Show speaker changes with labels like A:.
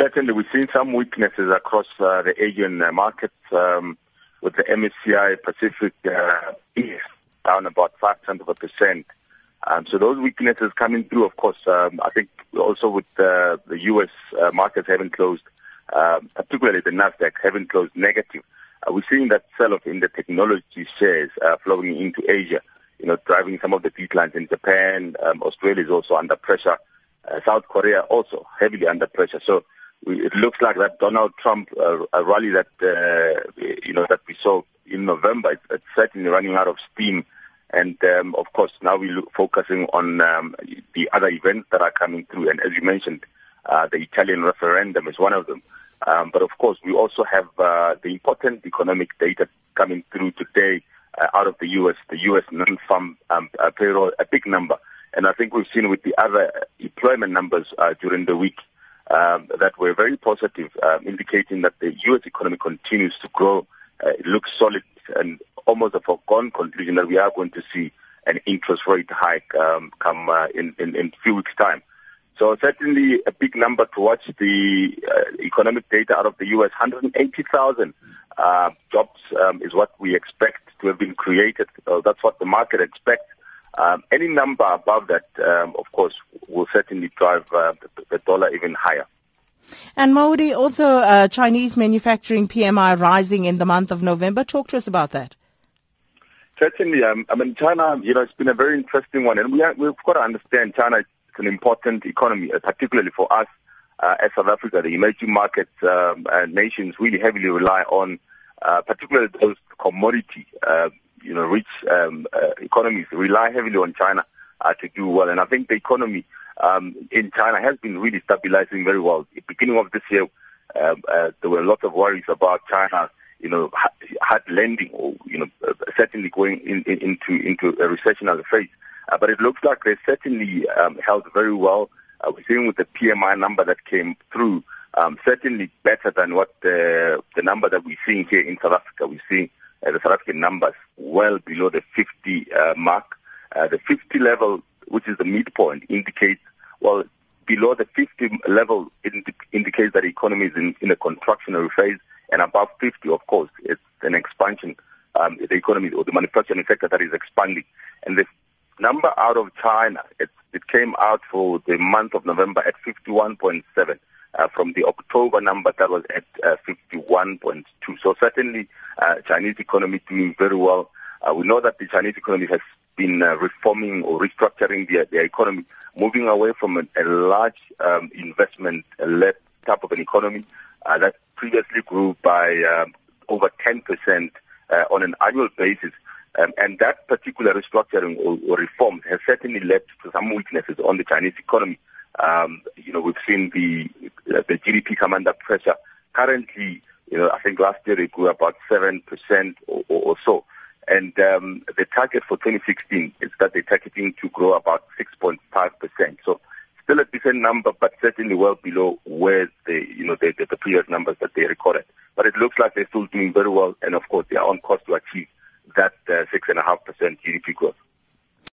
A: Certainly, we've seen some weaknesses across uh, the Asian uh, markets um, with the MSCI Pacific uh, down about 5 of a percent. Um, so those weaknesses coming through, of course, um, I think also with uh, the U.S. Uh, markets having closed, uh, particularly the Nasdaq having closed negative, uh, we're seeing that sell-off in the technology shares uh, flowing into Asia, you know, driving some of the declines in Japan. Um, Australia is also under pressure. South Korea also heavily under pressure. So it looks like that Donald Trump uh, rally that uh, you know that we saw in November, it's, it's certainly running out of steam. And um, of course, now we're focusing on um, the other events that are coming through. And as you mentioned, uh, the Italian referendum is one of them. Um, but of course, we also have uh, the important economic data coming through today uh, out of the U.S., the U.S. non-farm um, uh, payroll, a big number. And I think we've seen with the other employment numbers during the week um, that were very positive, um, indicating that the U.S. economy continues to grow. Uh, it looks solid and almost a foregone conclusion that we are going to see an interest rate hike um, come uh, in, in, in few weeks' time. So certainly a big number to watch. The uh, economic data out of the U.S., 180,000 uh, jobs um, is what we expect to have been created. Uh, that's what the market expects. Um, any number above that, um, of course, will certainly drive uh, the, the, dollar even higher.
B: And Maudi, also uh, Chinese manufacturing PMI rising in the month of November. Talk to us about that.
A: Certainly. Um, I mean, China, you know, it's been a very interesting one. And we have, we've got to understand China is an important economy, uh, particularly for us uh, as South Africa. The emerging markets um, nations really heavily rely on uh, particularly those commodity uh, you know, rich um, uh, economies rely heavily on China uh, to do well. And I think the economy um, in China has been really stabilizing very well. At the beginning of this year, um, uh, there were a lot of worries about China, you know, hard landing or, you know, uh, certainly going in, in, into, into a recessionary phase. Uh, but it looks like they certainly um, held very well. Uh, we're seeing with the PMI number that came through, um, certainly better than what the, the number that we're seeing here in South Africa. We're seeing uh, the South African numbers well below the 50 uh, mark. Uh, the 50 level, which is the midpoint, indicates, well, below the 50 level indi- indicates that the economy is in, in a contractionary phase, and above 50, of course, it's an expansion. Um, the economy or the manufacturing sector that is expanding. And the number out of China, it, it came out for the month of November at 51.7 uh, from the October number that was at uh, 51.2. So certainly uh, Chinese economy doing very well. Uh, we know that the Chinese economy has been uh, reforming or restructuring their, their economy, moving away from a, a large um, investment-led type of an economy uh, that previously grew by um, over 10% uh, on an annual basis. Um, and that particular restructuring or, or reforms has certainly led to some weaknesses on the Chinese economy. Um, you know, we've seen the the GDP come under pressure. Currently, you know, I think last year it grew about seven percent or, or, or, so, and um, the target for 2016 is that they're targeting to grow about 6.5 percent. So, still a decent number, but certainly well below where the you know the, the, the previous numbers that they recorded. But it looks like they're still doing very well, and of course they are on course to achieve that uh, six and a half percent GDP growth.